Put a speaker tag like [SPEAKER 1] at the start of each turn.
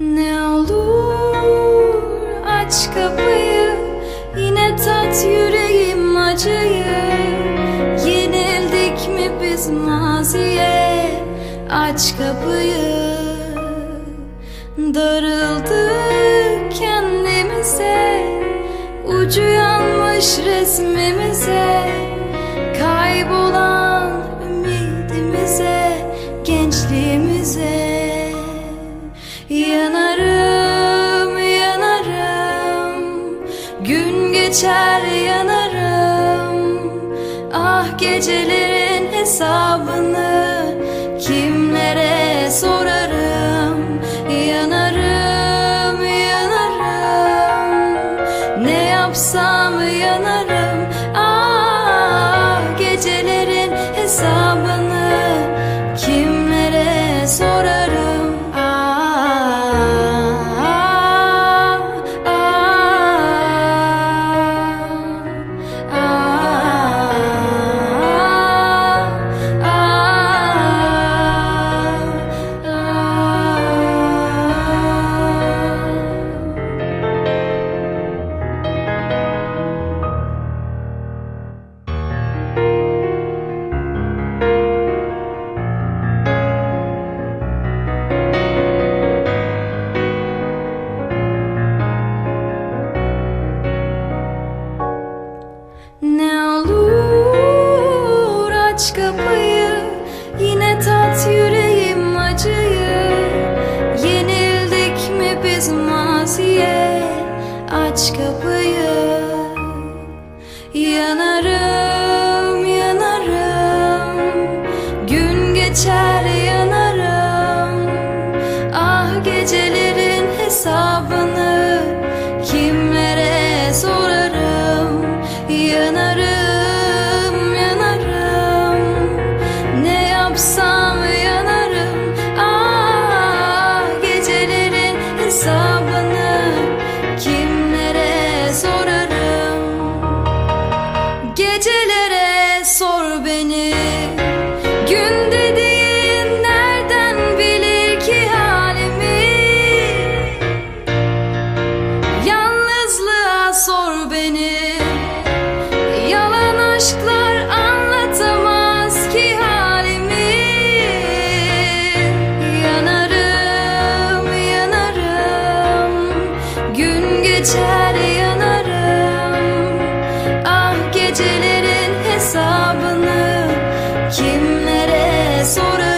[SPEAKER 1] Ne olur aç kapıyı Yine tat yüreğim acıyı. Yenildik mi biz maziye? Aç kapıyı. Darıldık kendimize Ucu yanmış resmimize. Kaybolan geçer yanarım. Ah gecelerin hesabını Kimlere sorarım? Yanarım, yanarım. Ne yapsam Ne olur aç kapıyı Yine tat yüreğim acıyı. Yenildik mi biz maziye? Aç kapıyı. Yanarım yanarım. Gün geçer yanarım. Ah gecelerin hesabını Gecelere sor beni. Gün dediğin nereden bilir ki halimi? Yalnızlığa sor beni. Yalan aşklar anlatamaz ki halimi. Yanarım yanarım. Gün geçer Kimlere sorarım